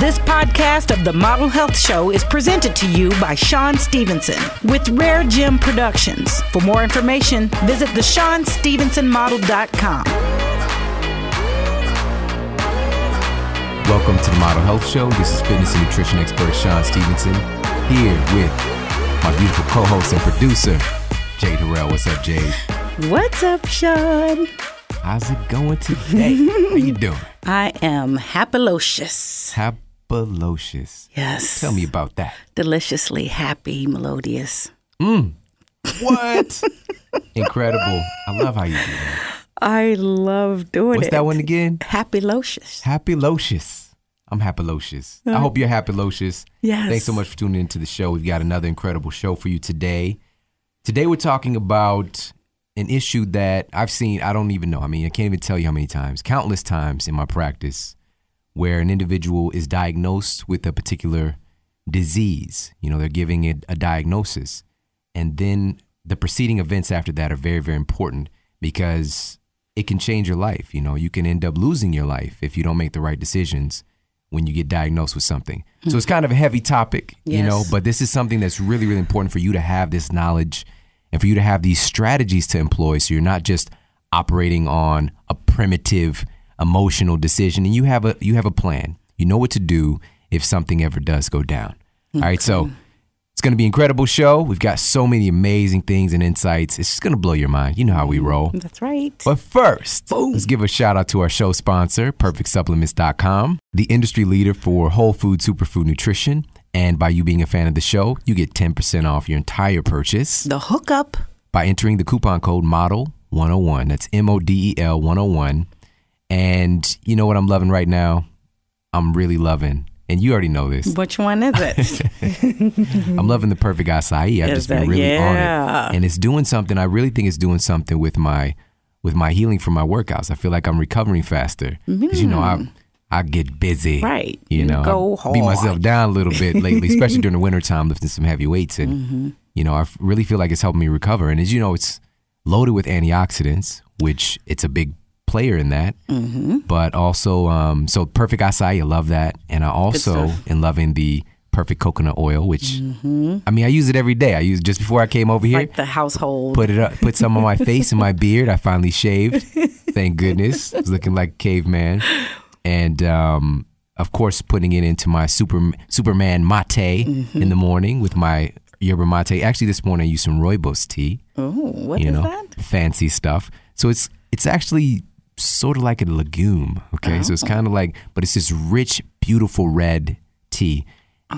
This podcast of the Model Health Show is presented to you by Shawn Stevenson with Rare Gym Productions. For more information, visit theshawnstevensonmodel.com. Welcome to the Model Health Show. This is fitness and nutrition expert Shawn Stevenson here with my beautiful co-host and producer Jade Harrell. What's up, Jade? What's up, Shawn? How's it going today? How are you doing? I am happylocious. Happylocious. Yes. Tell me about that. Deliciously happy, melodious. Mm. What? Incredible. I love how you do that. I love doing What's it. What's that one again? Happylocious. Happylocious. I'm happy happylocious. I uh-huh. hope you're happylocious. Yes. Thanks so much for tuning into the show. We've got another incredible show for you today. Today we're talking about an issue that I've seen, I don't even know. I mean, I can't even tell you how many times, countless times in my practice, where an individual is diagnosed with a particular disease. You know, they're giving it a diagnosis. And then the preceding events after that are very, very important because it can change your life. You know, you can end up losing your life if you don't make the right decisions when you get diagnosed with something. So it's kind of a heavy topic, you know, but this is something that's really, really important for you to have this knowledge and for you to have these strategies to employ so you're not just operating on a primitive emotional decision and you have a you have a plan. You know what to do if something ever does go down. All right, so it's going to be an incredible show. We've got so many amazing things and insights. It's just going to blow your mind. You know how we mm, roll. That's right. But first, let's give a shout out to our show sponsor, PerfectSupplements.com, the industry leader for whole food superfood nutrition. And by you being a fan of the show, you get 10% off your entire purchase The hookup. by entering the coupon code MODEL101. That's M O D E L 101. And you know what I'm loving right now? I'm really loving, and you already know this. Which one is it? I'm loving the perfect acai. I've Is just been that- really yeah. on it, and it's doing something. I really think it's doing something with my with my healing from my workouts. I feel like I'm recovering faster because you know I I get busy, Right. You know, go I beat myself down a little bit lately, especially during the wintertime, lifting some heavy weights, and Mm-hmm. you know I really feel like it's helping me recover. And as you know, it's loaded with antioxidants, which it's a big player in that. Mm-hmm. But also, um, so perfect acai, I love that, and I also am loving the perfect coconut oil, which I mean I use it every day. I use it just before I came over here like the household. put it up, put some on my face and my beard. I finally shaved. Thank goodness. I was looking like a caveman. And um, of course, putting it into my super Superman mate in the morning with my yerba mate. Actually, this morning I used some rooibos tea. oh, what is you know, that? fancy stuff. So it's it's actually sort of like a legume. Okay, so it's kind of like, but it's this rich, beautiful red tea.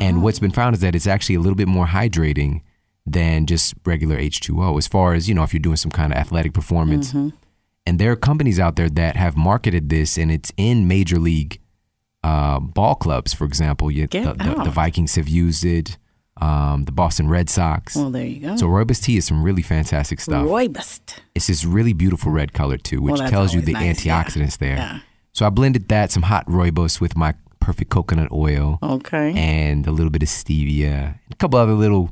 And what's been found is that it's actually a little bit more hydrating than just regular H2O as far as, you know, if you're doing some kind of athletic performance. And there are companies out there that have marketed this and it's in major league uh, ball clubs, for example. You, the, the, the. Vikings have used it, um, the Boston Red Sox. Well, there you go. So rooibos tea is some really fantastic stuff. Roybust. It's this really beautiful red color too, which Well, tells you the nice, yeah. antioxidants there. Yeah. So I blended that, some hot rooibos with my perfect coconut oil Okay. and a little bit of stevia, a couple other little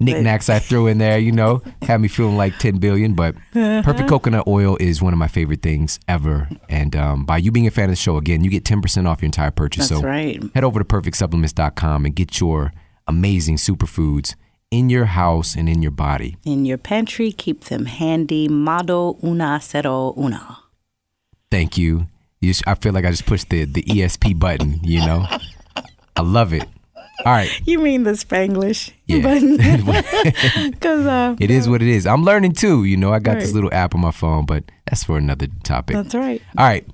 knickknacks I threw in there, you know, had me feeling like 10 billion. But Uh-huh. perfect coconut oil is one of my favorite things ever. And um, by you being a fan of the show, again, you get 10% off your entire purchase. That's so right. head over to perfectsupplements.com and get your amazing superfoods in your house and in your body. In your pantry, keep them handy. Modo una cero una. Thank you. you just, I feel like I just pushed the, the ESP button, you know? I love it. All right. You mean the Spanglish Yeah. button? Because uh, It is what it is. I'm learning too, you know. I got this little app on my phone, but that's for another topic. that's right. All right.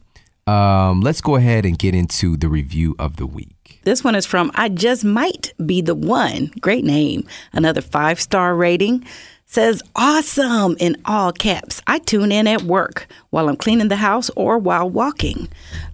Um, let's go ahead and get into the review of the week. This one is from I Just Might Be the One. Great name. Another five star rating. Says awesome in all caps. I tune in at work while I'm cleaning the house or while walking.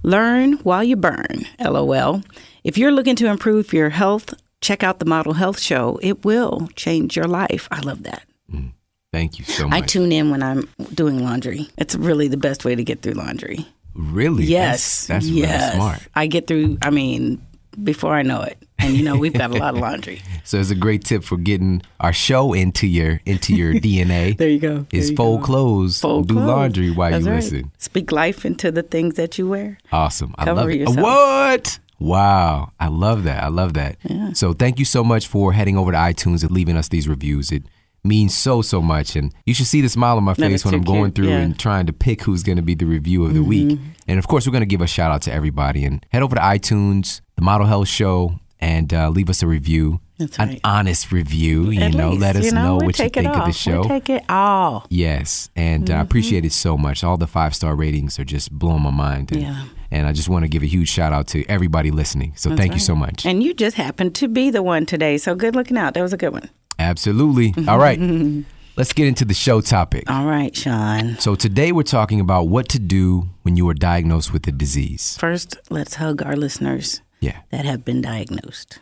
Learn while you burn. LOL. If you're looking to improve your health, check out the Model Health Show. It will change your life. I love that. Mm. Thank you so much. I tune in when I'm doing laundry. It's really the best way to get through laundry. really? Yes. That's, that's yes. really smart. I get through, I mean, before I know it. And you know, we've got a lot of laundry. So it's a great tip for getting our show into your into your DNA. There you go. Is you fold go. clothes, Fold do clothes. laundry while That's you right. listen. Speak life into the things that you wear. Awesome. I Cover love it. yourself. What? Wow. I love that. I love that. So thank you so much for heading over to iTunes and leaving us these reviews. It means so, so much. And you should see the smile on my face when I'm going cute. through Yeah. Mm-hmm. and trying to pick who's going to be the review of the week. And of course, we're going to give a shout out to everybody and head over to iTunes, the Model Health Show, and uh, leave us a review. That's An right. honest review, you At know, least, let us you know, we what you think of the show. We take it all. Yes, and uh, I appreciate it so much. All the five star ratings are just blowing my mind. And, Yeah. and I just want to give a huge shout out to everybody listening. So thank you so much. And you just happened to be the one today, so good looking out. That was a good one. Absolutely. All right, let's get into the show topic. All right, Shawn. So today we're talking about what to do when you are diagnosed with a disease. First, let's hug our listeners Yeah. that have been diagnosed.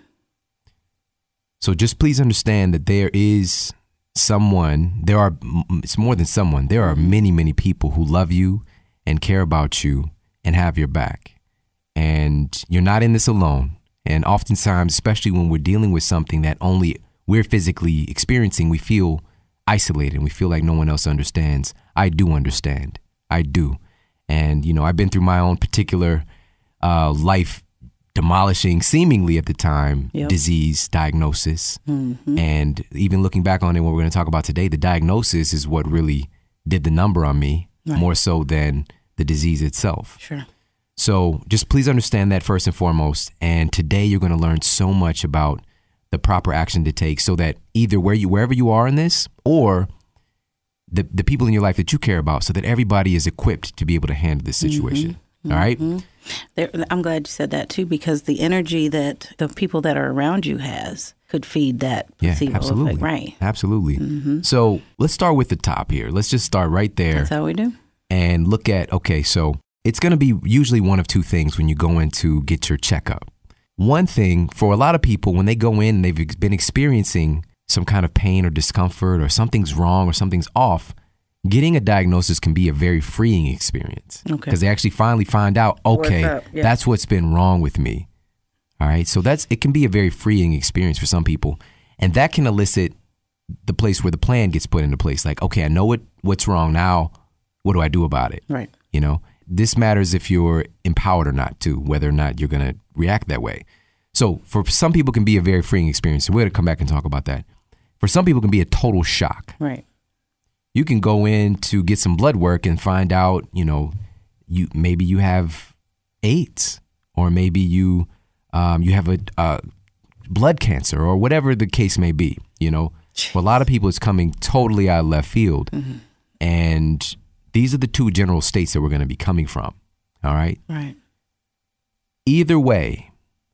So just please understand that there is someone, there are, it's more than someone, there are mm-hmm. many, many people who love you and care about you and have your back. And you're not in this alone. And oftentimes, especially when we're dealing with something that only we're physically experiencing, we feel isolated and we feel like no one else understands. I do understand. I do. And, you know, I've been through my own particular uh, life demolishing, seemingly at the time, Yep. disease diagnosis. And even looking back on it, what we're going to talk about today, the diagnosis is what really did the number on me Right. more so than the disease itself. Sure. So just please understand that first and foremost. And today you're going to learn so much about the proper action to take so that either where you wherever you are in this or the the people in your life that you care about so that everybody is equipped to be able to handle this mm-hmm. situation. All right? Mm-hmm. There, I'm glad you said that too, because the energy that the people that are around you has could feed that Yeah, absolutely. effect. Right. Absolutely. Mm-hmm. So let's start with the top here. Let's just start right there. That's how we do. and look at okay, so it's going to be usually one of two things when you go in to get your checkup. One thing for a lot of people, when they go in and they've been experiencing some kind of pain or discomfort or something's wrong or something's off, getting a diagnosis can be a very freeing experience. Okay. Because they actually finally find out, okay. Yeah. that's what's been wrong with me. All right. So that's it can be a very freeing experience for some people. And that can elicit the place where the plan gets put into place. Like, okay, I know what, what's wrong now. What do I do about it? Right. You know, this matters if you're empowered or not, too, whether or not you're going to react that way. So, for some people, it can be a very freeing experience. We're going to come back and talk about that. For some people, it can be a total shock. Right. You can go in to get some blood work and find out, you know, you maybe you have AIDS, or maybe you um, you have a uh, blood cancer, or whatever the case may be. You know, for a lot of people, it's coming totally out of left field, and these are the two general states that we're going to be coming from. All right. Right. Either way,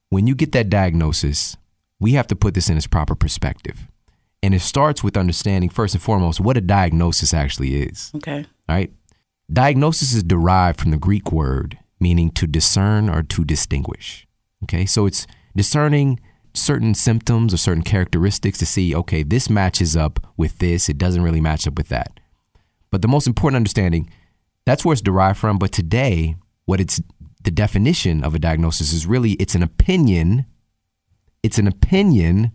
when you get that diagnosis, we have to put this in its proper perspective. And it starts with understanding, first and foremost, what a diagnosis actually is. Okay. All right. Diagnosis is derived from the Greek word meaning to discern or to distinguish. Okay. So it's discerning certain symptoms or certain characteristics to see, okay, this matches up with this. It doesn't really match up with that. But the most important understanding, that's where it's derived from. But today, what it's the definition of a diagnosis is really it's an opinion. It's an opinion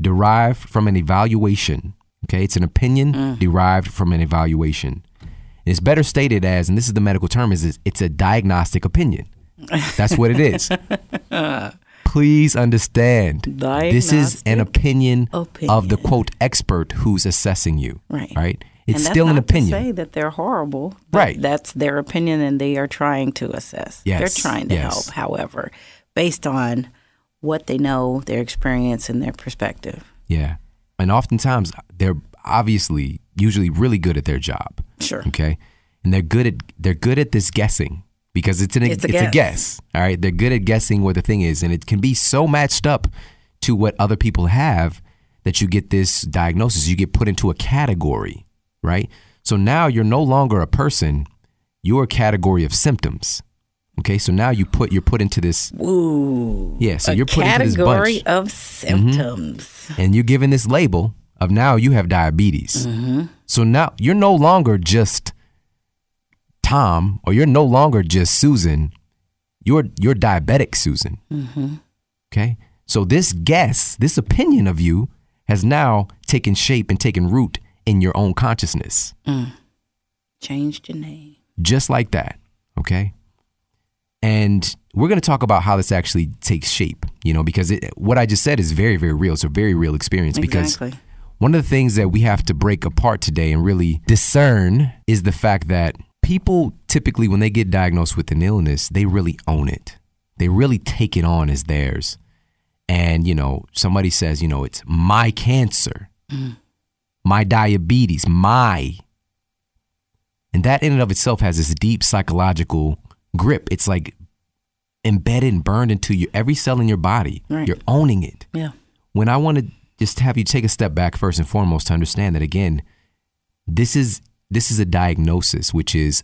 derived from an evaluation. Okay, it's an opinion mm. derived from an evaluation. And it's better stated as, and this is the medical term, is it's a diagnostic opinion. That's what it is. Please understand. This is an Diagnostic opinion, of the quote expert who's assessing you. Right. Right. It's still an opinion. Say that they're horrible. but Right. That's their opinion, and they are trying to assess. Yes, They're trying to yes. help. However, based on what they know, their experience, and their perspective. Yeah. And oftentimes they're obviously usually really good at their job. Sure. Okay. And they're good at they're good at this guessing because it's an It's a it's a guess. guess. All right. They're good at guessing what the thing is. And it can be so matched up to what other people have that you get this diagnosis. You get put into a category, right? So now you're no longer a person, you're a category of symptoms. Okay, so now you put you're put into this Ooh. yeah, so you're put into this category bunch. Mm-hmm. of symptoms. and you're given this label of now you have diabetes. So now you're no longer just Tom, or you're no longer just Susan. You're you're diabetic Susan. Okay, so this guess, this opinion of you, has now taken shape and taken root in your own consciousness, mm. change your name. just like that. Okay. And we're going to talk about how this actually takes shape, you know, because it, what I just said is very, very real. It's a very real experience because one of the things that we have to break apart today and really discern is the fact that people typically, when they get diagnosed with an illness, they really own it. They really take it on as theirs. And, you know, somebody says, you know, it's my cancer, mm. My diabetes, my. And that in and of itself has this deep psychological grip. It's like embedded and burned into your every cell in your body. Right. You're owning it Yeah. when I want to just have you take a step back first and foremost to understand that again, this is this is a diagnosis, which is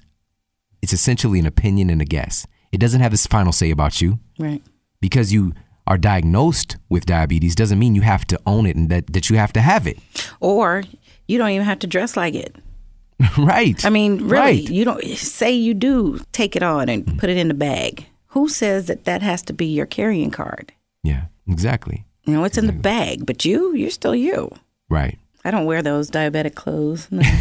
it's essentially an opinion and a guess. It doesn't have this final say about you Right. because you are diagnosed with diabetes doesn't mean you have to own it and that, that you have to have it. Or you don't even have to dress like it. right. I mean, really, Right. you don't say you do take it on and put it in the bag. Who says that that has to be your carrying card? Yeah, exactly. You know, it's in the bag, but you, you're still you. Right. I don't wear those diabetic clothes. No.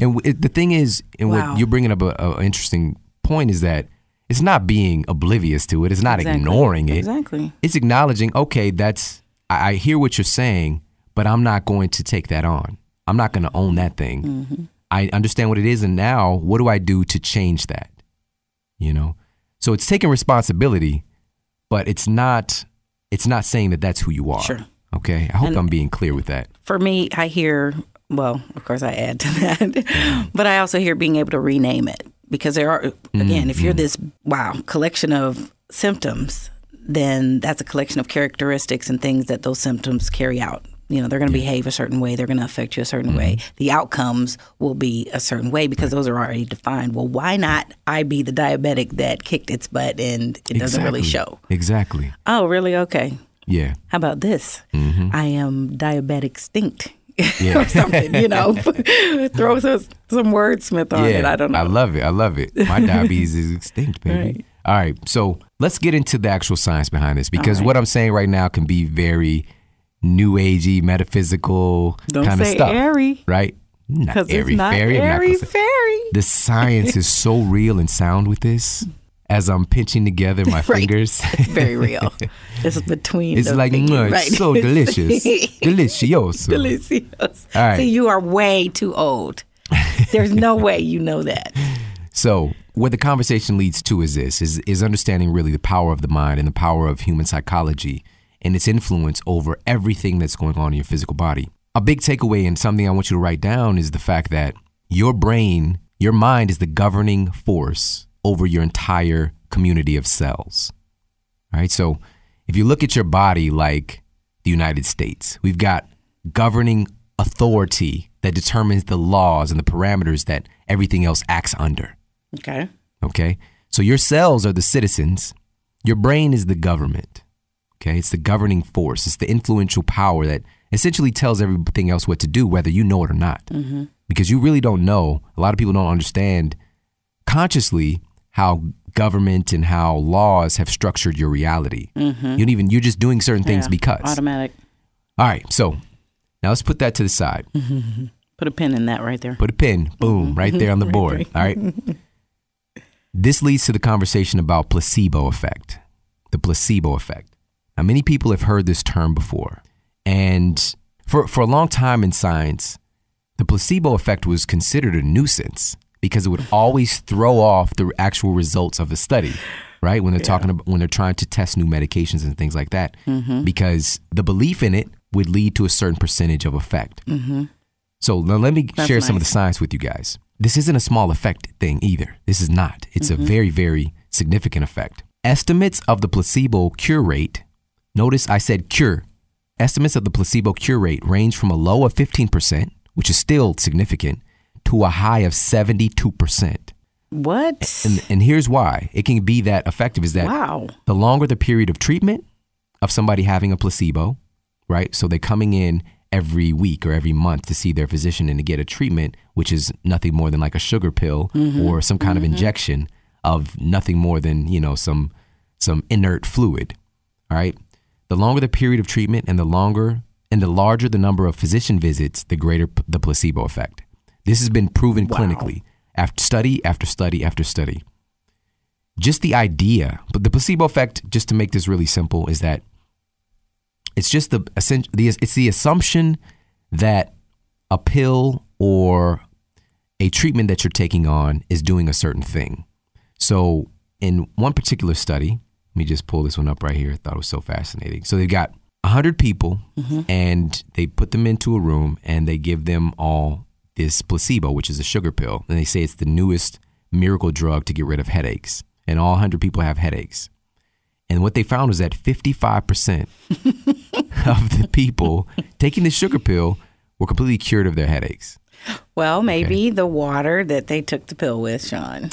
And w- the thing is, and Wow. what you're bringing up an interesting point is that it's not being oblivious to it. It's not Exactly. ignoring it. Exactly. it's acknowledging, okay, that's I, I hear what you're saying, but I'm not going to take that on. I'm not going to own that thing. Mm-hmm. I understand what it is, and now what do I do to change that? You know, so it's taking responsibility, but it's not. It's not saying that that's who you are. Sure. Okay. I hope I'm being clear with that. For me, I hear, well, of course, I add to that, but I also hear being able to rename it because there are, again, if you're mm-hmm. this, wow, collection of symptoms, then that's a collection of characteristics and things that those symptoms carry out. You know, they're going to behave a certain way. They're going to affect you a certain way. Mm-hmm. The outcomes will be a certain way because those are already defined. Well, why not I be the diabetic that kicked its butt and it doesn't really show? Exactly. Oh, really? Okay. Yeah. How about this? Mm-hmm. I am diabetic extinct. Yeah. or something, you know. Throw some, some wordsmith on it. I don't know. I love it. I love it. My diabetes is extinct, baby. Right. All right. So let's get into the actual science behind this because right. what I'm saying right now can be very new agey, metaphysical kind of stuff. airy. Right? Not airy not fairy. Airy fairy. the science is so real and sound with this as I'm pinching together my Right. fingers. It's very real. It's between. It's the like, fingers, it's right. so delicious. Delicioso. Delicious. All right. See, you are way too old. There's no way you know that. So, what the conversation leads to is this is, is understanding really the power of the mind and the power of human psychology and its influence over everything that's going on in your physical body. A big takeaway and something I want you to write down is the fact that your brain, your mind is the governing force over your entire community of cells. All right? So, if you look at your body like the United States, we've got governing authority that determines the laws and the parameters that everything else acts under. Okay. Okay. So your cells are the citizens. Your brain is the government. Okay. It's the governing force. It's the influential power that essentially tells everything else what to do, whether you know it or not. Mm-hmm. Because you really don't know. A lot of people don't understand consciously how government and how laws have structured your reality. Mm-hmm. You don't even, you're just doing certain things Yeah, because. Automatic. All right. So now let's put that to the side. Put a pin in that right there. Put a pin, boom, mm-hmm. right there on the board. All right. This leads to the conversation about placebo effect. The placebo effect. Now, many people have heard this term before. And for, for a long time in science, the placebo effect was considered a nuisance because it would always throw off the actual results of the study, right? When they're talking about when they're trying to test new medications and things like that, mm-hmm. because the belief in it would lead to a certain percentage of effect. Mm-hmm. So now let me share some of the science with you guys. This isn't a small effect thing either. This is not. It's a mm-hmm. very, very significant effect. Estimates of the placebo cure rate, notice I said cure. Estimates of the placebo cure rate range from a low of 15%, which is still significant, to a high of 72%. What? And, and here's why it can be that effective is that wow. the longer the period of treatment of somebody having a placebo, right? So they're coming in every week or every month to see their physician and to get a treatment, which is nothing more than like a sugar pill mm-hmm. or some kind of mm-hmm. injection of nothing more than, you know, some some inert fluid. All right. The longer the period of treatment and the longer and the larger the number of physician visits, the greater p- the placebo effect. This has been proven clinically after study after study after study. just the idea, but the placebo effect, just to make this really simple, is that it's just the, the it's the assumption that a pill or a treatment that you're taking on is doing a certain thing. So, in one particular study, let me just pull this one up right here. I thought it was so fascinating. So, they've got 100 people mm-hmm. and they put them into a room and they give them all this placebo, which is a sugar pill. And they say it's the newest miracle drug to get rid of headaches. And all 100 people have headaches. And what they found was that 55% of the people taking the sugar pill were completely cured of their headaches. Well, maybe okay. the water that they took the pill with, Shawn.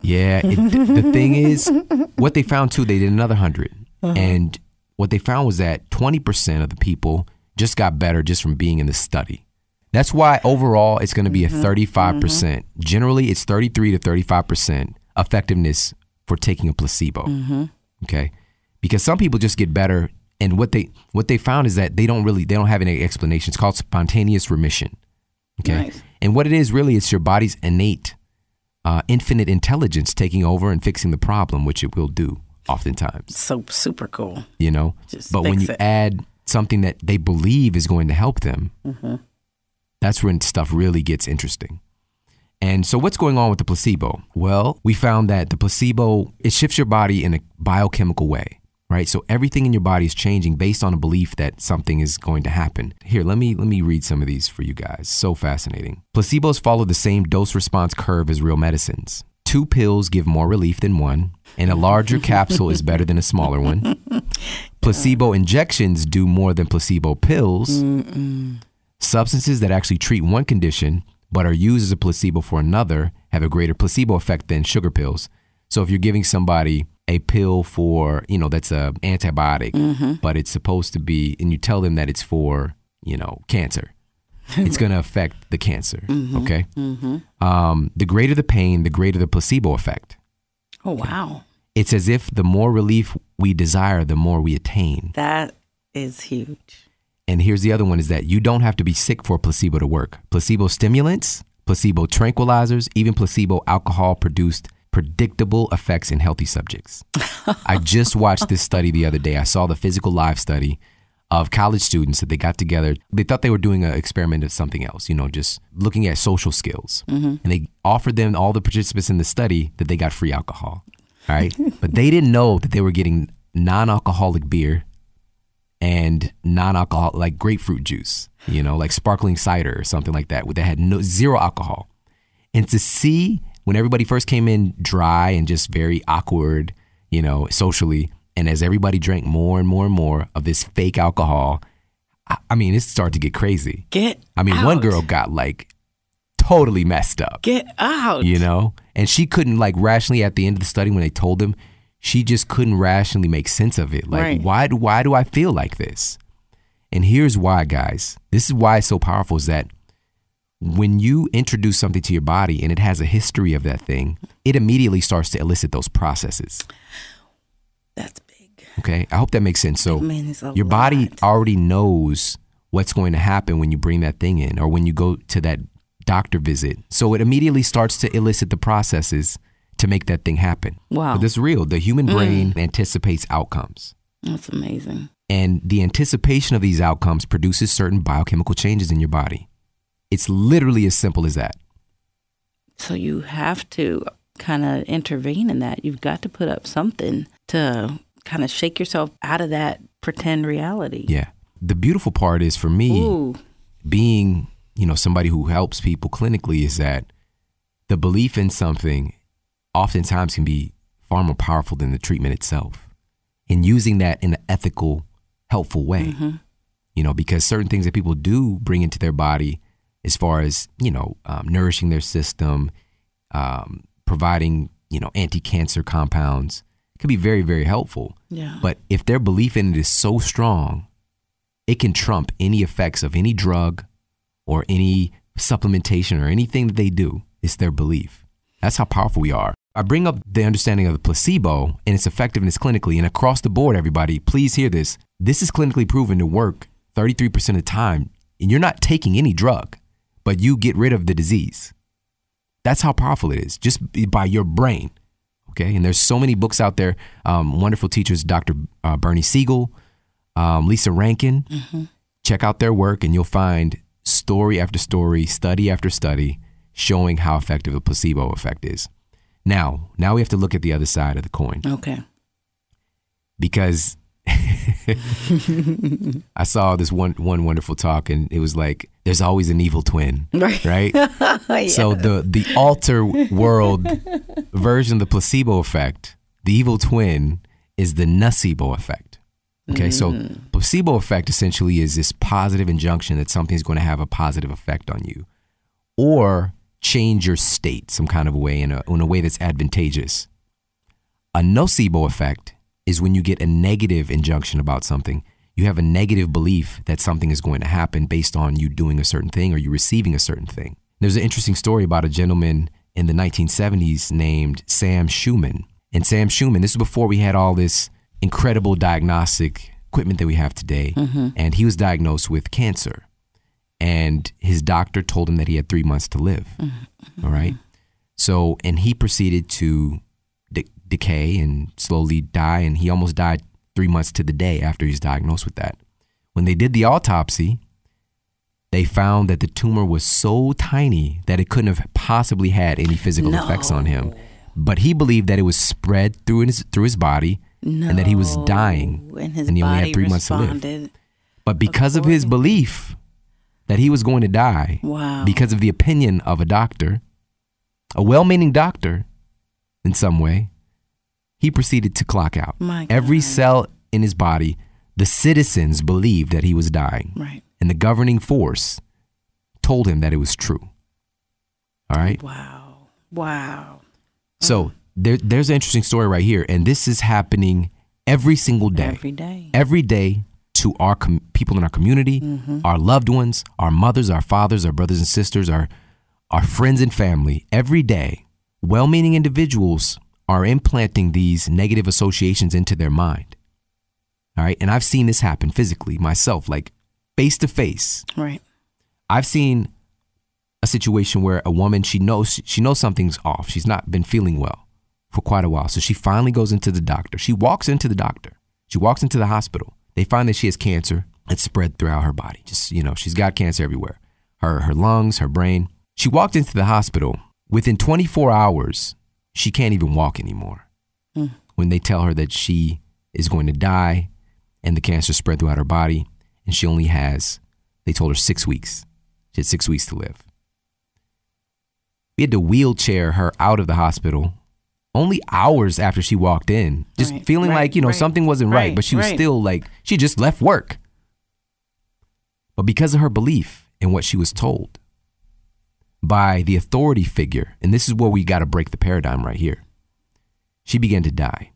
Yeah. It, the thing is, what they found too, they did another 100. Uh-huh. And what they found was that 20% of the people just got better just from being in the study. That's why overall it's going to be a 35%. Mm-hmm. percent mm hmm Generally, it's 33 to 35% effectiveness for taking a placebo. Mm-hmm. Okay? Because some people just get better and what they what they found is that they don't really they don't have any explanation. It's called spontaneous remission. Okay? Nice. And what it is really it's your body's innate uh, infinite intelligence taking over and fixing the problem, which it will do oftentimes. So super cool. You know? Just but when you it. add something that they believe is going to help them, mm-hmm. That's when stuff really gets interesting. And so, what's going on with the placebo? Well, we found that the placebo it shifts your body in a biochemical way, right? So everything in your body is changing based on a belief that something is going to happen. Here, let me let me read some of these for you guys. So fascinating. Placebos follow the same dose response curve as real medicines. Two pills give more relief than one, and a larger capsule is better than a smaller one. Placebo injections do more than placebo pills. Mm-mm. Substances that actually treat one condition but are used as a placebo for another have a greater placebo effect than sugar pills. So if you're giving somebody a pill for, you know, that's a antibiotic, mm-hmm. but it's supposed to be, and you tell them that it's for, you know, cancer, it's going to affect the cancer. Mm-hmm. Okay. Mm-hmm. Um, the greater the pain, the greater the placebo effect. Oh, wow. It's as if the more relief we desire, the more we attain. That is huge. And here's the other one is that you don't have to be sick for placebo to work. Placebo stimulants, placebo tranquilizers, even placebo alcohol produced predictable effects in healthy subjects. I just watched this study the other day. I saw the physical live study of college students that they got together. They thought they were doing an experiment of something else, you know, just looking at social skills. Mm-hmm. And they offered them, all the participants in the study, that they got free alcohol. All right. but they didn't know that they were getting non alcoholic beer and non-alcohol like grapefruit juice, you know, like sparkling cider or something like that, that had no zero alcohol. And to see when everybody first came in dry and just very awkward, you know, socially, and as everybody drank more and more and more of this fake alcohol, I, I mean, it started to get crazy. Get I mean, out. one girl got like totally messed up. Get out. You know? And she couldn't like rationally at the end of the study when they told them she just couldn't rationally make sense of it. Like, right. why do why do I feel like this? And here's why, guys. This is why it's so powerful is that when you introduce something to your body and it has a history of that thing, it immediately starts to elicit those processes. That's big. Okay. I hope that makes sense. So your lot. body already knows what's going to happen when you bring that thing in or when you go to that doctor visit. So it immediately starts to elicit the processes to make that thing happen. Wow. But this is real. The human mm. brain mm. anticipates outcomes. That's amazing. And the anticipation of these outcomes produces certain biochemical changes in your body. It's literally as simple as that. So you have to kind of intervene in that. You've got to put up something to kind of shake yourself out of that pretend reality. Yeah. The beautiful part is for me, Ooh. being, you know, somebody who helps people clinically is that the belief in something oftentimes can be far more powerful than the treatment itself. And using that in an ethical, helpful way, mm-hmm. you know, because certain things that people do bring into their body, as far as you know, um, nourishing their system, um, providing you know anti-cancer compounds, can be very, very helpful. Yeah. But if their belief in it is so strong, it can trump any effects of any drug or any supplementation or anything that they do. It's their belief. That's how powerful we are. I bring up the understanding of the placebo and its effectiveness clinically and across the board, everybody, please hear this. This is clinically proven to work 33% of the time, and you're not taking any drug, but you get rid of the disease. That's how powerful it is, just by your brain. Okay, and there's so many books out there. Um, wonderful teachers, Dr. Uh, Bernie Siegel, um, Lissa Rankin. Check out their work, and you'll find story after story, study after study, showing how effective the placebo effect is. Now, now we have to look at the other side of the coin Okay. because I saw this one one wonderful talk, and it was like, "There's always an evil twin." Right. right? So the the alter world version of the placebo effect, the evil twin, is the nocebo effect. Okay, so mm. placebo effect essentially is this positive injunction that something's going to have a positive effect on you, or change your state some kind of way in a in a way that's advantageous. A nocebo effect is when you get a negative injunction about something. You have a negative belief that something is going to happen based on you doing a certain thing or you receiving a certain thing. There's an interesting story about a gentleman in the 1970s named Sam Schuman. And Sam Schuman, this is before we had all this incredible diagnostic equipment that we have today. Mm-hmm. And he was diagnosed with cancer. And his doctor told him that he had three months to live. All right. So, and he proceeded to de- decay and slowly die. And he almost died three months to the day after he was diagnosed with that. When they did the autopsy, they found that the tumor was so tiny that it couldn't have possibly had any physical effects on him. But he believed that it was spread through his through his body and that he was dying and and he only had three months to live. But because of his belief that he was going to die, Wow. because of the opinion of a doctor, a well meaning doctor in some way, he proceeded to clock out. Every cell in his body, the citizens believed that he was dying. Right. And the governing force told him that it was true. All right? Wow. Wow. So mm. there, there's an interesting story right here. And this is happening every single day. Every day. every day to our com- people in our community, mm-hmm. our loved ones, our mothers, our fathers, our brothers and sisters, our our friends and family. Every day, well-meaning individuals are implanting these negative associations into their mind. All right, and I've seen this happen physically myself, like face to face. Right. I've seen a situation where a woman she knows she knows something's off. She's not been feeling well for quite a while. So she finally goes into the doctor. She walks into the doctor. She walks into the hospital. They find that she has cancer. It's spread throughout her body. Just, you know, she's got cancer everywhere. Her her lungs, her brain. She walked into the hospital. Within 24 hours, she can't even walk anymore. Hmm. When they tell her that she is going to die and the cancer spread throughout her body and she only has they told her 6 weeks. She had 6 weeks to live. We had to wheelchair her out of the hospital only hours after she walked in, just Right, feeling right, like, you know, right, something wasn't right, but she was still like, she just left work. But because of her belief in what she was told by the authority figure, and this is where we got to break the paradigm right here, she began to die.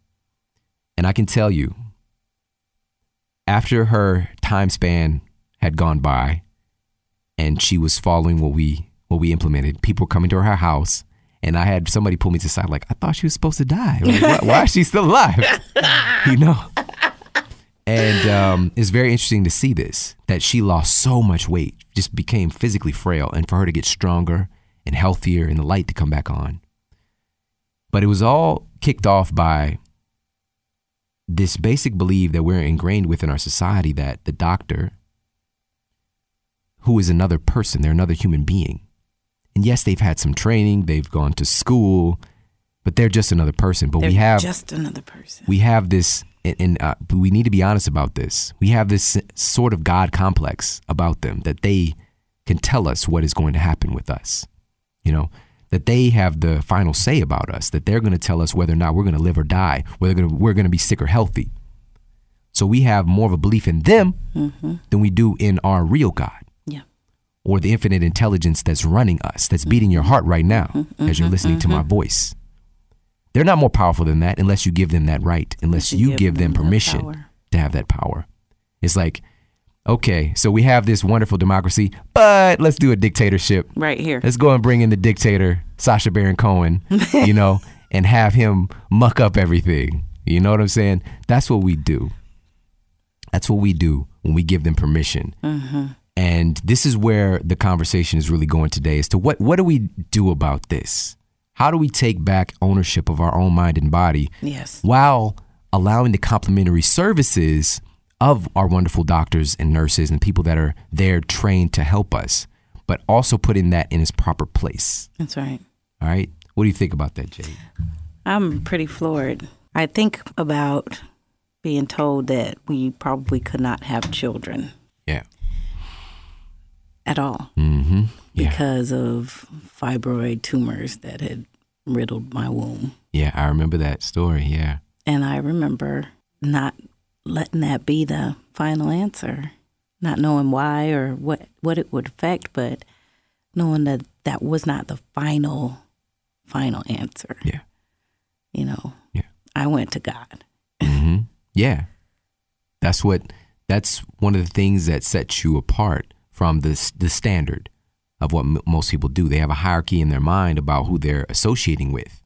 And I can tell you, after her time span had gone by and she was following what we what we implemented, people were coming to her house and I had somebody pull me to the side like, I thought she was supposed to die. Like, why, why is she still alive? you know? And um, it's very interesting to see this that she lost so much weight, just became physically frail, and for her to get stronger and healthier and the light to come back on. But it was all kicked off by this basic belief that we're ingrained within our society that the doctor, who is another person, they're another human being. And yes, they've had some training, they've gone to school, but they're just another person. But They're we have just another person. we have this and, and uh, we need to be honest about this we have this sort of god complex about them that they can tell us what is going to happen with us you know that they have the final say about us that they're going to tell us whether or not we're going to live or die whether we're going to be sick or healthy so we have more of a belief in them than we do in our real god. Or the infinite intelligence that's running us, that's beating your heart right now mm-hmm, mm-hmm, as you're listening to my mm-hmm. voice. They're not more powerful than that unless you give them that right, unless you you, give give them them permission to have that power. It's like, okay, so we have this wonderful democracy, but let's do a dictatorship. Right here. Let's go and bring in the dictator, Sacha Baron Cohen, you know, and have him muck up everything. You know what I'm saying? That's what we do. That's what we do when we give them permission. And this is where the conversation is really going today as to what what do we do about this? How do we take back ownership of our own mind and body Yes. while allowing the complementary services of our wonderful doctors and nurses and people that are there trained to help us, but also putting that in its proper place? That's right. All right. What do you think about that, Jade? I'm pretty floored. I think about being told that we probably could not have children Yeah. At all Mm-hmm. Yeah. because of fibroid tumors that had riddled my womb. Yeah, I remember that story. Yeah. And I remember not letting that be the final answer, not knowing why or what, what it would affect, but knowing that that was not the final, final answer. Yeah. You know, Yeah. I went to God. hmm Yeah. That's what that's one of the things that sets you apart from the the standard of what m- most people do. They have a hierarchy in their mind about who they're associating with.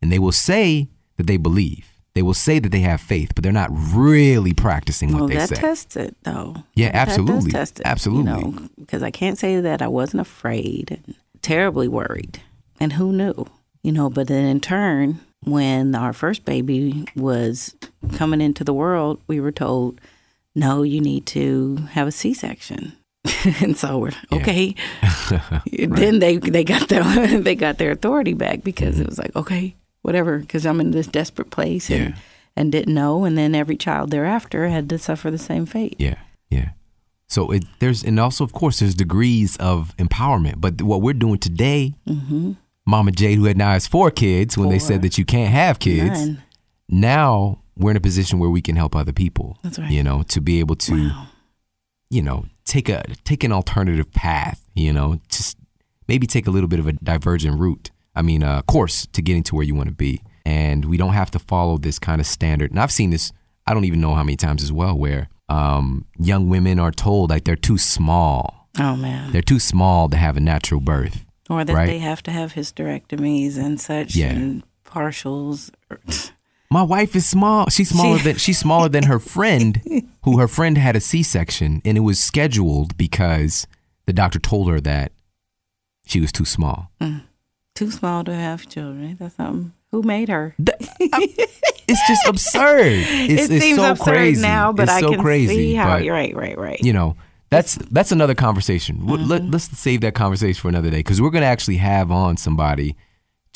And they will say that they believe. They will say that they have faith, but they're not really practicing what well, they that say. tests it, though. Yeah, That absolutely. test it, Absolutely. You know, because I can't say that I wasn't afraid and terribly worried. And who knew? You know, but then in turn, when our first baby was coming into the world, we were told, no, you need to have a C section. and so we're okay. Then they they got their they got their authority back because it mm-hmm. was like okay, whatever. Because I'm in this desperate place and Yeah. and didn't know, and then every child thereafter had to suffer the same fate. Yeah, yeah. So it, there's, and also, of course, there's degrees of empowerment. But what we're doing today, mm-hmm. Mama Jade, who had now has four kids, when they said that you can't have kids, None. now we're in a position where we can help other people. That's right. You know, to be able to, Wow. you know, take a take an alternative path. You know, just maybe take a little bit of a divergent route. I mean, uh, course to getting to where you want to be, and we don't have to follow this kind of standard. And I've seen this. I don't even know how many times as well, where um, young women are told like they're too small. Oh man. They're too small to have a natural birth. Or that right. they have to have hysterectomies and such Yeah. and partials. My wife is small. She's smaller She- than she's smaller than her friend, who her friend had a C-section, and it was scheduled because the doctor told her that she was too small. Too small to have children. That's something? Who made her? It's just absurd. It's, it it's seems so absurd crazy now, but it's I so can crazy. see how. but, You're right, right, right. you know, that's that's another conversation. W- Let, Mm-hmm. us save that conversation for another day because we're going to actually have on somebody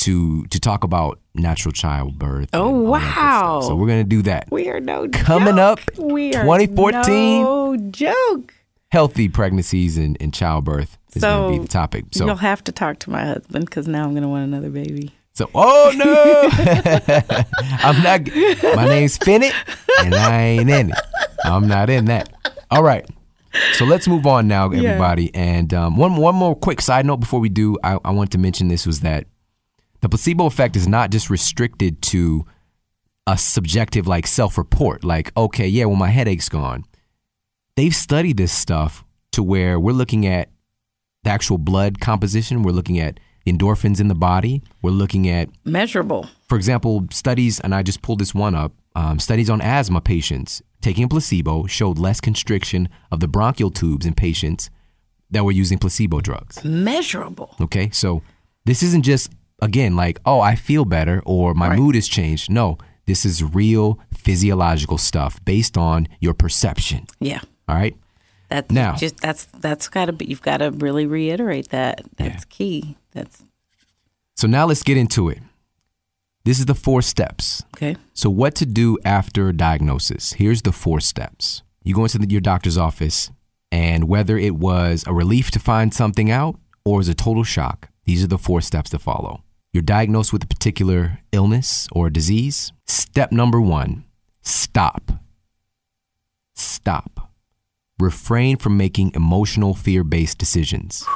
to to talk about natural childbirth. Oh, and all that good stuff. wow. So we're going to do that. we are no Coming joke. up, We are 2014. No joke. Healthy pregnancies and, and childbirth is going to be the topic. So You'll have to talk to my husband because now I'm going to want another baby. So, oh no, I'm not. My name's Finnett, and I ain't in it. I'm not in that. All right. So let's move on now, everybody. And um, one one more quick side note before we do, I, I want to mention this was that the placebo effect is not just restricted to a subjective like self-report. Like, okay, yeah, well, my headache's gone. They've studied this stuff to where we're looking at the actual blood composition. We're looking at endorphins in the body. We're looking at, Measurable. for example, studies, and I just pulled this one up. Um, studies on asthma patients taking a placebo showed less constriction of the bronchial tubes in patients that were using placebo drugs. Measurable. Okay, so this isn't just again like, oh, I feel better or my Right. mood has changed. No, this is real physiological stuff based on your perception. Yeah. All right. That's Now- just that's that's got to be. You've got to really reiterate that. That's key. That's So now let's get into it. This is the four steps. okay. So, what to do after diagnosis? Here's the four steps. You go into the, your doctor's office, and whether it was a relief to find something out or is a total shock, these are the four steps to follow. You're diagnosed with a particular illness or disease. Step number one stop. Stop. Refrain from making emotional, fear based decisions.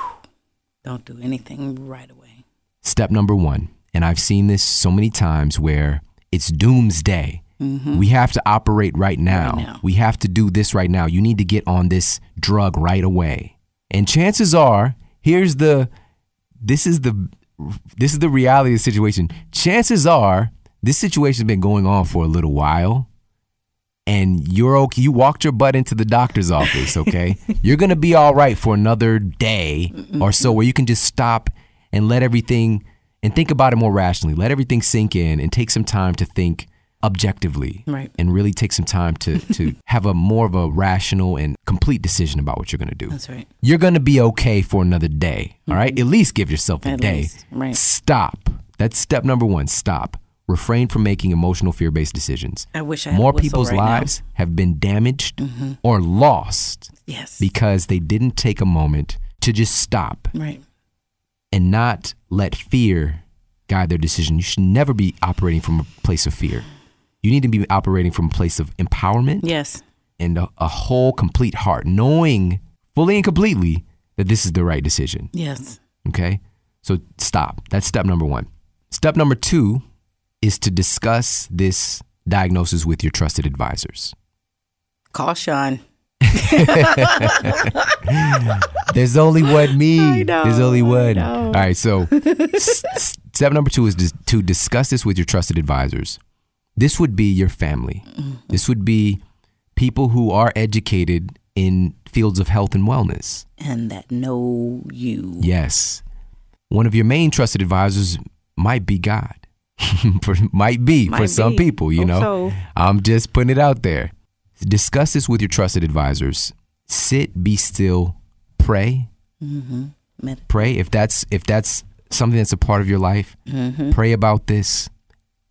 Don't do anything right away. Step number one, and I've seen this so many times where it's doomsday. Mm-hmm. We have to operate right now. Right now. We have to do this right now. You need to get on this drug right away. And chances are, here's the this is the this is the reality of the situation. Chances are this situation has been going on for a little while. And you're okay. You walked your butt into the doctor's office, okay? you're gonna be all right for another day or so, where you can just stop and let everything and think about it more rationally. Let everything sink in and take some time to think objectively Right. and really take some time to to have a more of a rational and complete decision about what you're going to do. That's right. You're going to be okay for another day, all right? At least give yourself a Mm-hmm. At day. least, right. Stop. That's step number 1, stop. Refrain from making emotional fear-based decisions. I wish I had More people's right now. Mm-hmm. lives have been damaged or lost Yes. because they didn't take a moment to just stop right. and not let fear guide their decision. You should never be operating from a place of fear. You need to be operating from a place of empowerment Yes. and a, a whole, complete heart, knowing fully and completely that this is the right decision. Yes. Okay? So stop. That's step number one. Step number two is to discuss this diagnosis with your trusted advisors. Call Shawn. There's only one me. There's only one. All right. So, s- step number two is dis- to discuss this with your trusted advisors. This would be your family. Mm-hmm. This would be people who are educated in fields of health and wellness. And that know you. Yes. One of your main trusted advisors might be God. for, might be for Might some be. people, you Hope know. so. I'm just putting it out there. Discuss this with your trusted advisors. Sit, be still, pray. Med- Pray if that's if that's something that's a part of your life. Mm-hmm. Pray about this.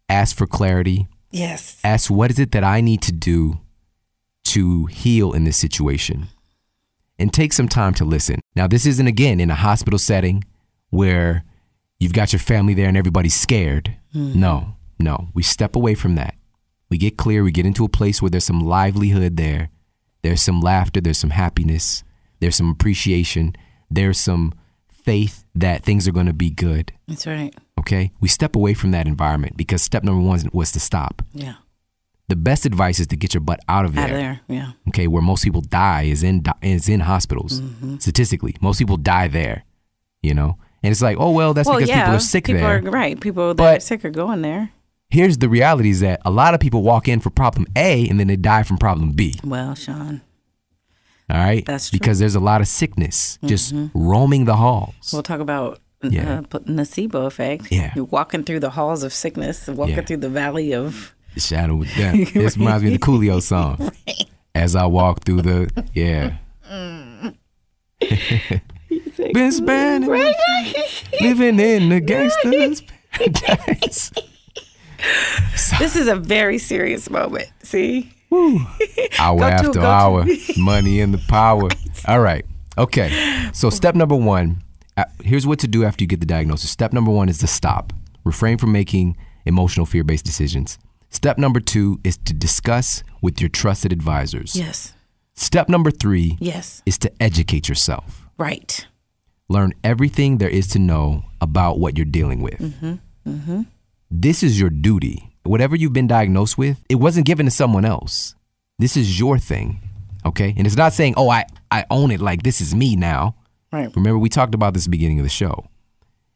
Ask for clarity. Yes. Ask what is it that I need to do to heal in this situation. And take some time to listen. Now, this isn't again in a hospital setting where you've got your family there and everybody's scared. Mm-hmm. No, no. We step away from that. We get clear. We get into a place where there's some livelihood there. There's some laughter. There's some happiness. There's some appreciation. There's some faith that things are going to be good. That's right. Okay. We step away from that environment because step number one was to stop. Yeah. The best advice is to get your butt out of there. Out of there. Yeah. Okay, where most people die is in is in hospitals. Mm-hmm. Statistically, most people die there. You know, and it's like, oh well, that's well, because yeah. people are sick people there. Are, right. People that But- are sick are going there. Here's the reality: is that a lot of people walk in for problem A and then they die from problem B. Well, Shawn. All right, That's true. Mm-hmm. because there's a lot of sickness just roaming the halls. We'll talk about Yeah. uh, p- nocebo effect. Yeah. You're walking through the halls of sickness, walking Yeah. through the valley of. the shadow of death. This reminds me of the Coolio song. As I walk through the yeah. Been spending living in the gangster's paradise. This is a very serious moment. See? hour Go to- after to- hour, money in the power. All right. Okay. So step number one. Uh, Here's what to do after you get the diagnosis. Step number one is to stop. Refrain from making emotional fear-based decisions. Step number two is to discuss with your trusted advisors. Yes. Step number three Yes. is to educate yourself. Right. Learn everything there is to know about what you're dealing with. Mm-hmm. This is your duty. Whatever you've been diagnosed with, it wasn't given to someone else. This is your thing. Okay? And it's not saying, oh, I, I own it like this is me now. Right. Remember, we talked about this at the beginning of the show.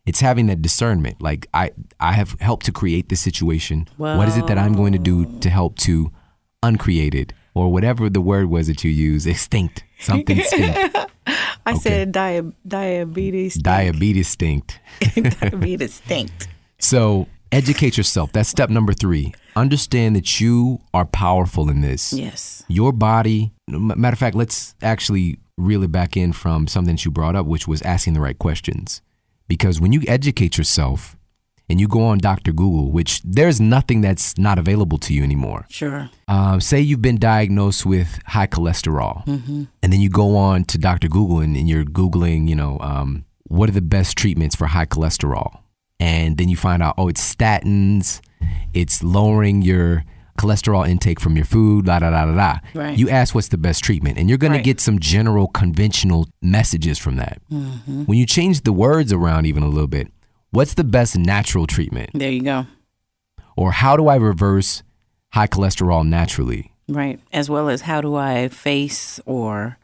It's having that discernment. Like I, I have helped to create this situation. what is it that I'm going to do to help to uncreate it, or whatever the word was that you use, extinct, something extinct, I said dia- diabetes. diabetes extinct. diabetes stinkt. So educate yourself. That's step number three. Understand that you are powerful in this. Yes. Your body, matter of fact, let's actually reel it back in from something that you brought up, which was asking the right questions. Because when you educate yourself and you go on Dr. Google, which there's nothing that's not available to you anymore. Sure. Um, say you've been diagnosed with high cholesterol, Mm-hmm. and then you go on to Dr. Google and, and you're Googling, you know, um, what are the best treatments for high cholesterol? And then you find out, oh, it's statins, it's lowering your cholesterol intake from your food, la da da da da. Right. You ask what's the best treatment, and you're going Right. to get some general conventional messages from that. Mm-hmm. When you change the words around even a little bit, what's the best natural treatment? There you go. Or how do I reverse high cholesterol naturally? Right. As well as how do I face or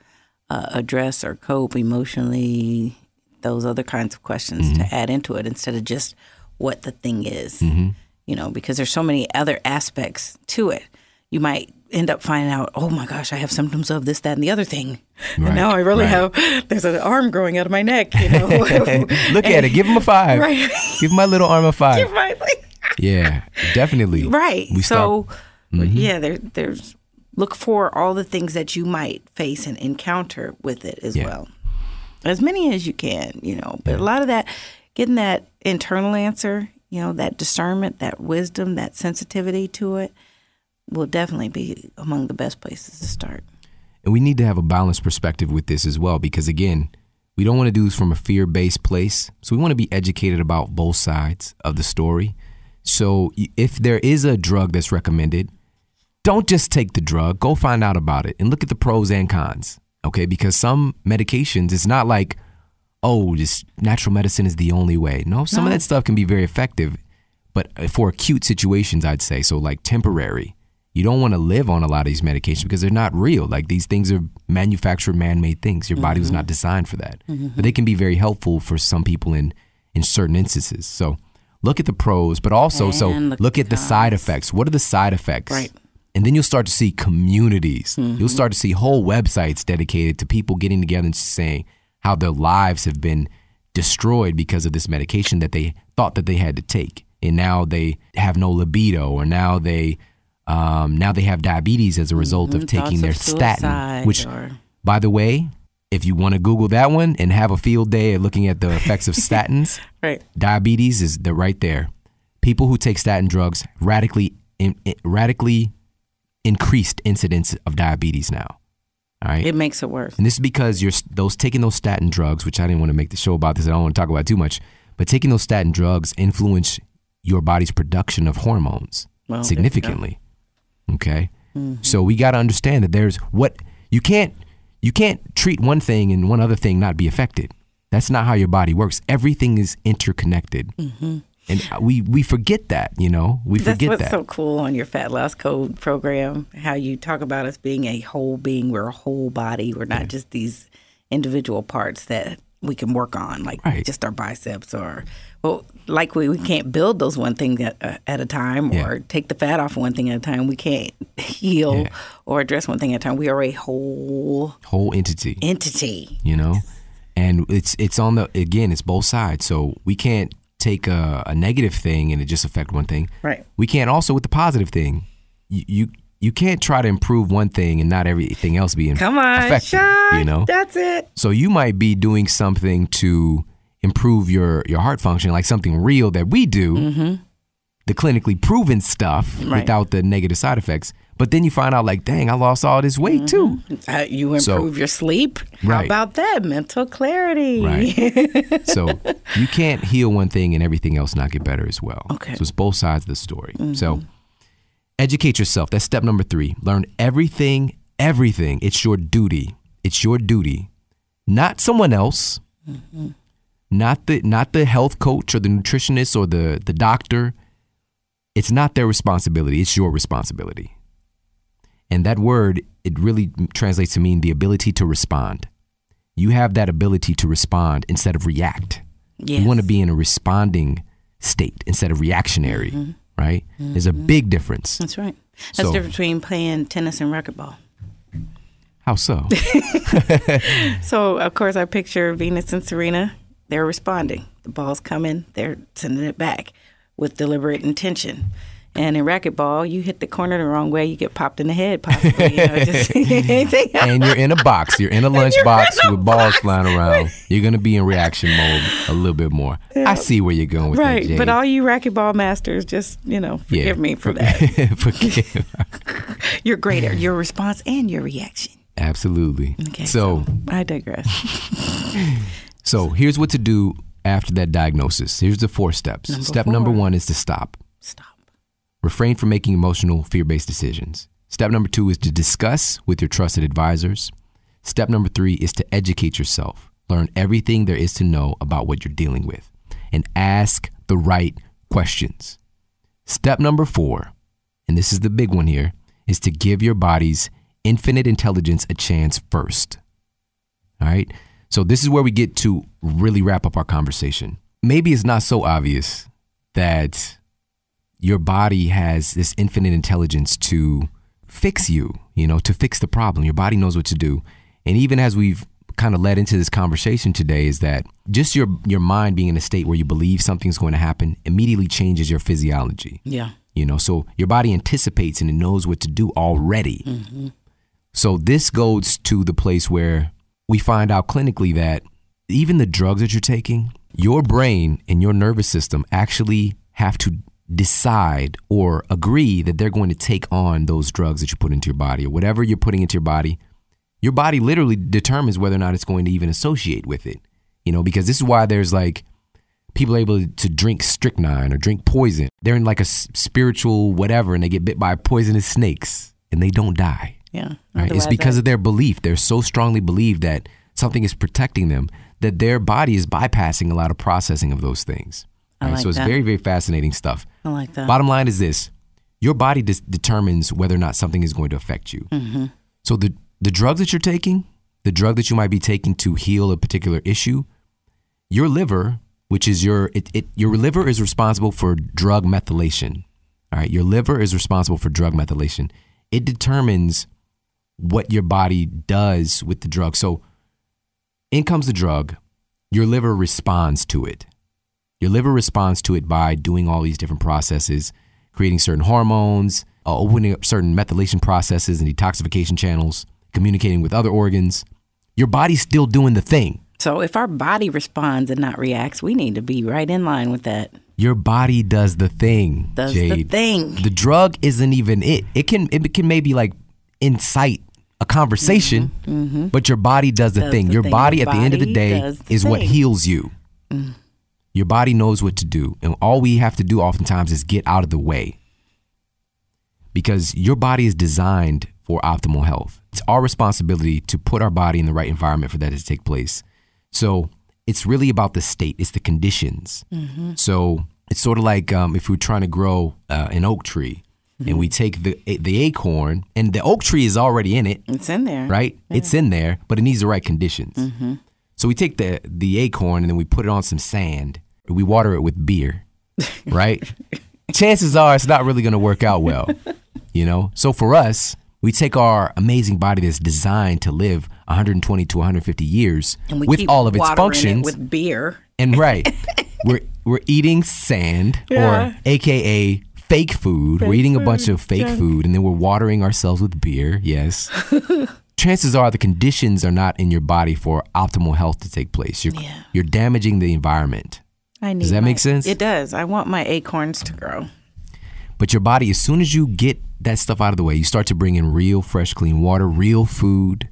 uh, address or cope emotionally, those other kinds of questions Mm-hmm. to add into it instead of just what the thing is. You know, because there's so many other aspects to it. You might end up finding out, oh my gosh, I have symptoms of this, that, and the other thing. Right, And now I really right. have, there's an arm growing out of my neck, you know. Look at it. Give him a five. Right. Give my little arm a five. right. Yeah, definitely. Right. We so, start- Mm-hmm. yeah, there, there's look for all the things that you might face and encounter with it as Yeah. well. As many as you can, you know. But a lot of that, getting that internal answer, you know, that discernment, that wisdom, that sensitivity to it, will definitely be among the best places to start. And we need to have a balanced perspective with this as well, because again, we don't want to do this from a fear based place. So we want to be educated about both sides of the story. So if there is a drug that's recommended, don't just take the drug, go find out about it and look at the pros and cons. Okay. Because some medications, it's not like, oh, just natural medicine is the only way. No, some of that stuff can be very effective, but uh, for acute situations, I'd say, so like temporary, you don't want to live on a lot of these medications because they're not real. Like these things are manufactured, man-made things. Your body was not mm-hmm. designed for that, mm-hmm. but they can be very helpful for some people in in certain instances. So look at the pros, but also so look, look at the side effects. What are the side effects? Right. And then you'll start to see communities. You'll mm-hmm. start to see whole websites dedicated to people getting together and saying how their lives have been destroyed because of this medication that they thought that they had to take. And now they have no libido or now they um, now they have diabetes as a result of Mhm, taking their of statin. Which or- by the way, if you want to Google that one and have a field day looking at the effects of statins, Right. diabetes is the right there. People who take statin drugs radically in, in- radically increased incidence of diabetes now. All right. It makes it worse. And this is because you're those taking those statin drugs, which I didn't want to make the show about this. I don't want to talk about it too much, but taking those statin drugs influence your body's production of hormones Well, there you go. significantly. Okay, mm-hmm. so we got to understand that there's what you can't you can't treat one thing and one other thing not be affected. That's not how your body works. Everything is interconnected, mm-hmm. And we we forget that. You know, we That's forget what's that. so cool on your Fat Loss Code program. How you talk about us being a whole being. We're a whole body. We're not just these individual parts that we can work on, like Right. just our biceps or well, like we, we can't build those one thing at, uh, at a time Yeah. or take the fat off one thing at a time. We can't heal Yeah. or address one thing at a time. We are a whole Whole entity. entity. you know and it's it's on the again it's both sides so we can't take a, a negative thing and it just affect one thing Right. we can't also with the positive thing you you, you can't try to improve one thing and not everything else be Come on, affected shot. you know That's it. so you might be doing something to improve your your heart function like something real that we do mm-hmm. The clinically proven stuff Right. without the negative side effects but then you find out like dang i lost all this weight too Uh, you So- improve your sleep. How Right. about that? Mental clarity. Right. so you can't heal one thing and everything else not get better as well. Okay. Mm-hmm. So it's both sides of the story. So educate yourself. That's step number three. Learn everything, everything. It's your duty. It's your duty. Not someone else. Mm-hmm. Not the not the health coach or the nutritionist or the, the doctor. It's not their responsibility. It's your responsibility. And that word, it really translates to mean the ability to respond. You have that ability to respond instead of react. Yes. You want to be in a responding state instead of reactionary, Mm-hmm. right? There's a big difference. That's right. That's So- the difference between playing tennis and racquetball. How so? So, of course, I picture Venus and Serena. They're responding. The ball's coming. They're sending it back with deliberate intention. And in racquetball, you hit the corner the wrong way, you get popped in the head, possibly. You know, just anything. and you're in a box. You're in a lunch you're box a with balls flying around. You're gonna be in reaction mode a little bit more. I see where you're going with Right. that, Jay. But all you racquetball masters, just, you know, forgive me for that. Forgive. You're great at your response and your reaction. Absolutely. Okay. so I digress. So here's what to do after that diagnosis. Here's the four steps. Number Step number one is to stop. Stop. Refrain from making emotional, fear based decisions. Step number two is to discuss with your trusted advisors. Step number three is to educate yourself. Learn everything there is to know about what you're dealing with and ask the right questions. Step number four, and this is the big one here, is to give your body's infinite intelligence a chance first. All right. So this is where we get to really wrap up our conversation. Maybe it's not so obvious that your body has this infinite intelligence to fix you, you know, to fix the problem. Your body knows what to do. And even as we've kind of led into this conversation today is that just your your mind being in a state where you believe something's going to happen immediately changes your physiology. Yeah. You know, so your body anticipates and it knows what to do already. Mm-hmm. So this goes to the place where we find out clinically that even the drugs that you're taking, your brain and your nervous system actually have to decide or agree that they're going to take on those drugs that you put into your body or whatever you're putting into your body. Your body literally determines whether or not it's going to even associate with it. You know, because this is why there's like people able to drink strychnine or drink poison. They're in like a spiritual whatever and they get bit by poisonous snakes and they don't die. Yeah. Right? It's because I- of their belief. They're so strongly believe that something is protecting them that their body is bypassing a lot of processing of those things. I Right? like so it's that. very, very fascinating stuff. I like that. Bottom line is this your body dis- determines whether or not something is going to affect you. Mm-hmm. So the, the drugs that you're taking, the drug that you might be taking to heal a particular issue, your liver, which is your it, it your liver is responsible for drug methylation. All right, your liver is responsible for drug methylation. It determines what your body does with the drug. So in comes the drug, your liver responds to it. Your liver responds to it by doing all these different processes, creating certain hormones, uh, opening up certain methylation processes and detoxification channels, communicating with other organs. Your body's still doing the thing. so if our body responds and not reacts, we need to be right in line with that. Your body does the thing, Does the thing. The drug isn't even it. It can it can maybe like incite a conversation, but your body does the Mm-hmm. Does thing. the Your thing. body Your at the end of the day the is what heals you. Your body knows what to do, and all we have to do oftentimes is get out of the way. Because your body is designed for optimal health. It's our responsibility to put our body in the right environment for that to take place. So it's really about the state, it's the conditions. So it's sort of like um, if we're trying to grow uh, an oak tree and we take the the acorn and the oak tree is already in it, It's in there. right? It's in there, but it needs the right conditions. Mm-hmm. So we take the the acorn and then we put it on some sand. We water it with beer, right? Chances are it's not really going to work out well, you know. So for us, we take our amazing body that's designed to live 120 to 150 years with all of its functions, it with beer. and right, we're we're eating sand Yeah. or AKA fake food. we're eating a bunch of fake food, and then we're watering ourselves with beer. Yes. Chances are the conditions are not in your body for optimal health to take place. You're Yeah. you're damaging the environment. I need does that my- make sense? It does. I want my acorns to grow. But your body, as soon as you get that stuff out of the way, you start to bring in real, fresh, clean water, real food,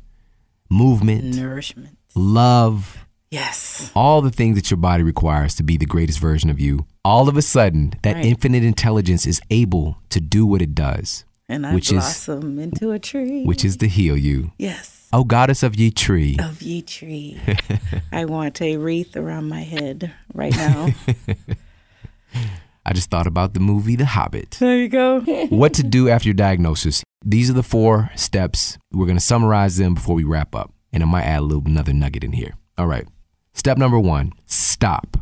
movement, Nourishment. love, Yes. all the things that your body requires to be the greatest version of you. All of a sudden, that Right. infinite intelligence is able to do what it does, And I Which is- blossom into a tree. which is to heal you. yes. O goddess of ye tree. Of ye tree. I want a wreath around my head right now. I just thought about the movie The Hobbit. there you go. what to do after your diagnosis. These are the four steps. We're going to summarize them before we wrap up. And I might add a little another nugget in here. All right. Step number one stop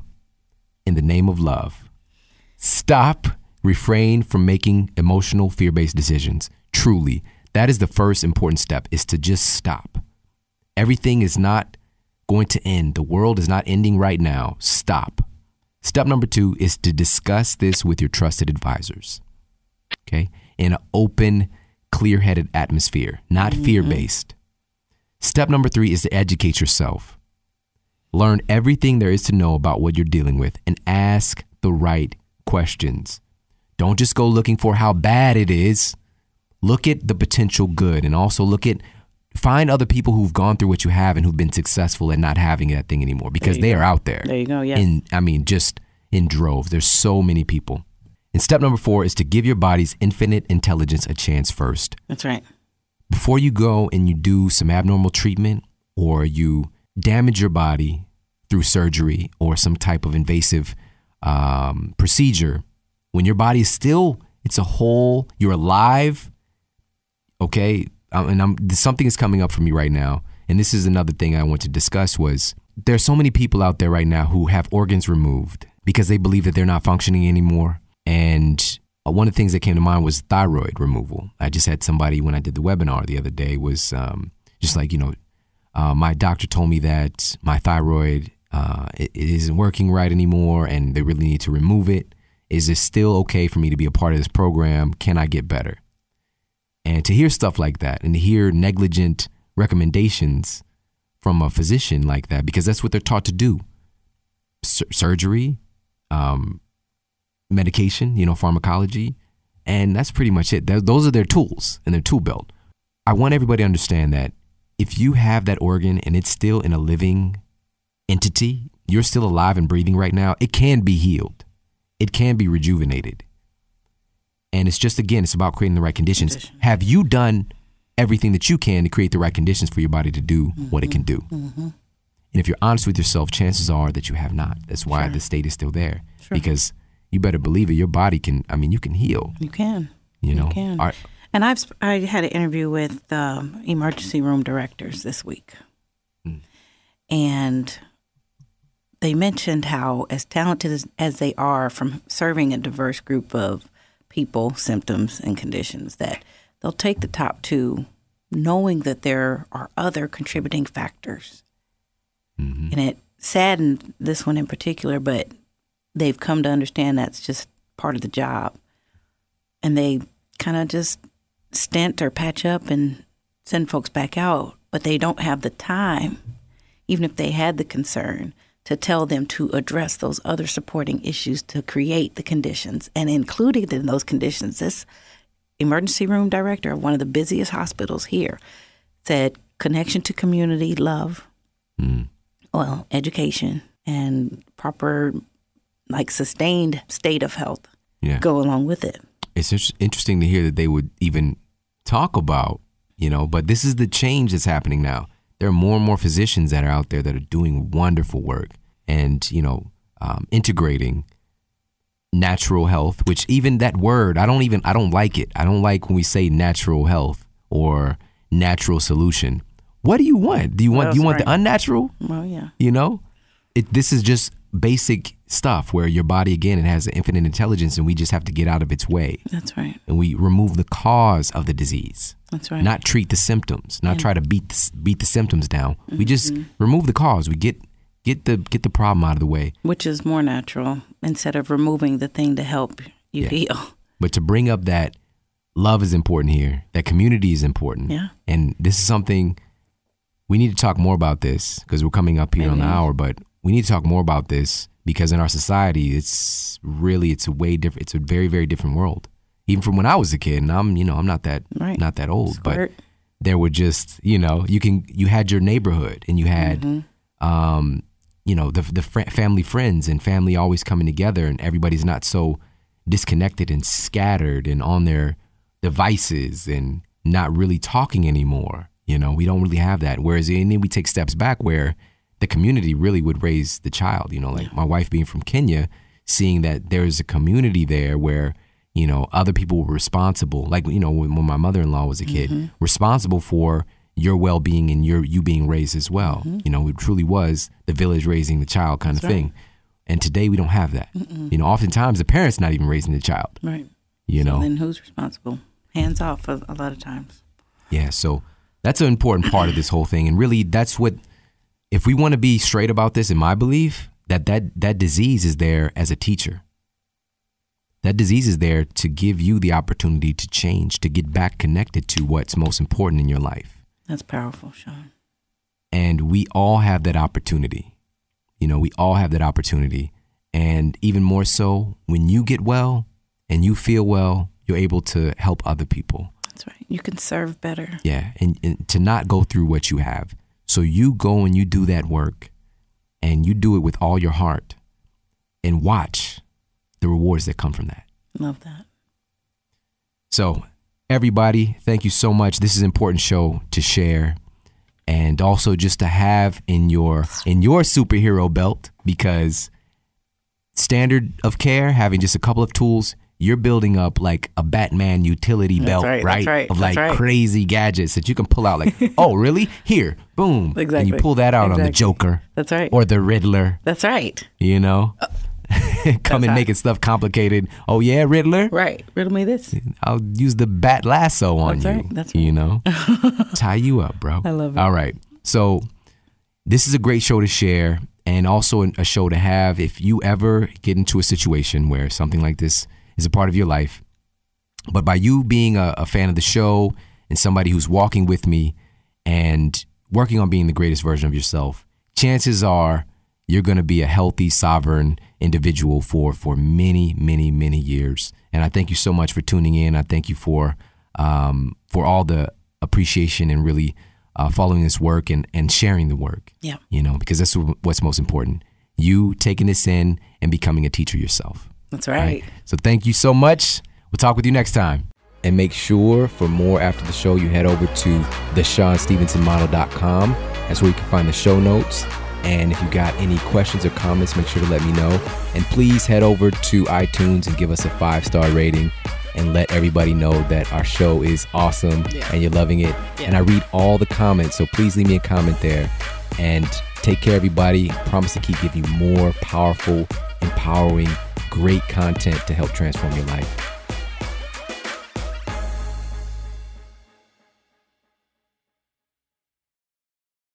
in the name of love. Stop, refrain from making emotional, fear based decisions. Truly, that is the first important step is to just stop. Everything is not going to end. The world is not ending right now. Stop. Step number two is to discuss this with your trusted advisors. Okay. In an open, clear headed atmosphere, not mm-hmm. fear based. Step number three is to educate yourself. Learn everything there is to know about what you're dealing with and ask the right questions. Don't just go looking for how bad it is. Look at the potential good and also look at find other people who've gone through what you have and who've been successful at not having that thing anymore because they go. are out there There you go. Yeah. in I mean just in droves. There's so many people. And step number 4 is to give your body's infinite intelligence a chance first. That's right. Before you go and you do some abnormal treatment or you damage your body through surgery or some type of invasive um, procedure, when your body is still, it's a whole, you're alive, okay? Um, and I'm, something is coming up for me right now. And this is another thing I want to discuss was there's so many people out there right now who have organs removed because they believe that they're not functioning anymore. And uh, one of the things that came to mind was thyroid removal. I just had somebody when I did the webinar the other day was um, just like you know, uh, my doctor told me that my thyroid uh, it, it isn't working right anymore, and they really need to remove it. Is it still okay for me to be a part of this program? Can I get better? And to hear stuff like that, and to hear negligent recommendations from a physician like that, because that's what they're taught to do: Sur- surgery, um, medication, you know, pharmacology, and that's pretty much it. Th- those are their tools in their tool belt. I want everybody to understand that if you have that organ and it's still in a living entity, you're still alive and breathing right now, it can be healed. It can be rejuvenated. And it's just again, it's about creating the right conditions. Condition. Have you done everything that you can to create the right conditions for your body to do what it can mm-hmm. do? Mm-hmm. And if you're honest with yourself, chances are that you have not. That's why Sure. the state is still there. Sure. Because you better believe it, your body can I mean, you can heal. You can. You know? you can. Our- And I've I had an interview with um, emergency room directors this week, and they mentioned how, as talented as, as they are from serving a diverse group of people, symptoms, and conditions, that they'll take the top two, knowing that there are other contributing factors. And it saddened this one in particular, but they've come to understand that's just part of the job. And they kind of just stint or patch up and send folks back out, but they don't have the time, even if they had the concern, to tell them to address those other supporting issues to create the conditions. And included in those conditions, this emergency room director of one of the busiest hospitals here said connection to community, love, hmm. well, education, and proper, like sustained state of health yeah. go along with it. it's interesting to hear that they would even talk about, you know, but this is the change that's happening now. There are more and more physicians that are out there that are doing wonderful work and, you know, um, integrating natural health, which even that word, I don't even, I don't like it. I don't like when we say natural health or natural solution. What do you want? Do you want, do you want the unnatural? Well, yeah. you know it, this is just basic stuff where your body again it has an infinite intelligence and we just have to get out of its way That's right. and we remove the cause of the disease That's right. not treat the symptoms not try to beat the, beat the symptoms down we just Mm-hmm. remove the cause we get get the get the problem out of the way Which is more natural instead of removing the thing to help you Yeah. heal. but to bring up that love is important here that community is important Yeah. and this is something we need to talk more about this because we're coming up here on the hour but we need to talk more about this because in our society it's really it's a way different it's a very very different world even from when i was a kid and i'm you know i'm not that Right. not that old Squirt. but there were just you know you can you had your neighborhood and you had Mm-hmm. um you know the the fr- family friends and family always coming together and everybody's not so disconnected and scattered and on their devices and not really talking anymore you know we don't really have that whereas and then we take steps back where the community really would raise the child you know like my wife being from Kenya seeing that there's a community there where you know other people were responsible like you know when, when my mother-in-law was a kid Mm-hmm. responsible for your well-being and your you being raised as well Mm-hmm. you know it truly was the village raising the child kind of thing and today we don't have that you know oftentimes the parents not even raising the child Right. you know Then who's responsible? Hands off a, a lot of times. Yeah, so that's an important part of this whole thing, and really, that's what. If we want to be straight about this, in my belief, that that that disease is there as a teacher. That disease is there to give you the opportunity to change, to get back connected to what's most important in your life, That's powerful, Shawn. and we all have that opportunity. You know, we all have that opportunity, and even more so when you get well and you feel well, you're able to help other people. That's right. You can serve better. Yeah, and, and to not go through what you have. So you go and you do that work and you do it with all your heart and watch the rewards that come from that. Love that. So, everybody, thank you so much. This is an important show to share and also just to have in your in your superhero belt because standard of care having just a couple of tools you're building up like a Batman utility belt, right, right? that's right, Of like right. crazy gadgets that you can pull out like, oh, really? Here, boom. And you pull that out on the. Joker That's right. or the Riddler, That's right. you know? Uh, come and making stuff complicated. Oh yeah, Riddler. Right. Riddle me this. I'll use the bat lasso on That's you. right, that's You know, tie you up, bro. I love it. All right. So this is a great show to share, and also a show to have if you ever get into a situation where something like this is a part of your life. But by you being a, a fan of the show and somebody who's walking with me and working on being the greatest version of yourself, chances are you're going to be a healthy, sovereign individual for for many, many, many years. And I thank you so much for tuning in. I thank you for um, for all the appreciation and really uh, following this work and and sharing the work. Yeah. you know, because that's what's most important. You taking this in and becoming a teacher yourself. That's right. So thank you so much. We'll talk with you next time. And make sure for more after the show, you head over to theshawnstevensonmodel.com. That's where you can find the show notes. And if you got any questions or comments, make sure to let me know. And please head over to iTunes and give us a five star rating and let everybody know that our show is awesome Yeah. and you're loving it. Yeah. And I read all the comments, so please leave me a comment there. And take care, everybody. Promise to keep giving you more powerful, empowering, great content to help transform your life.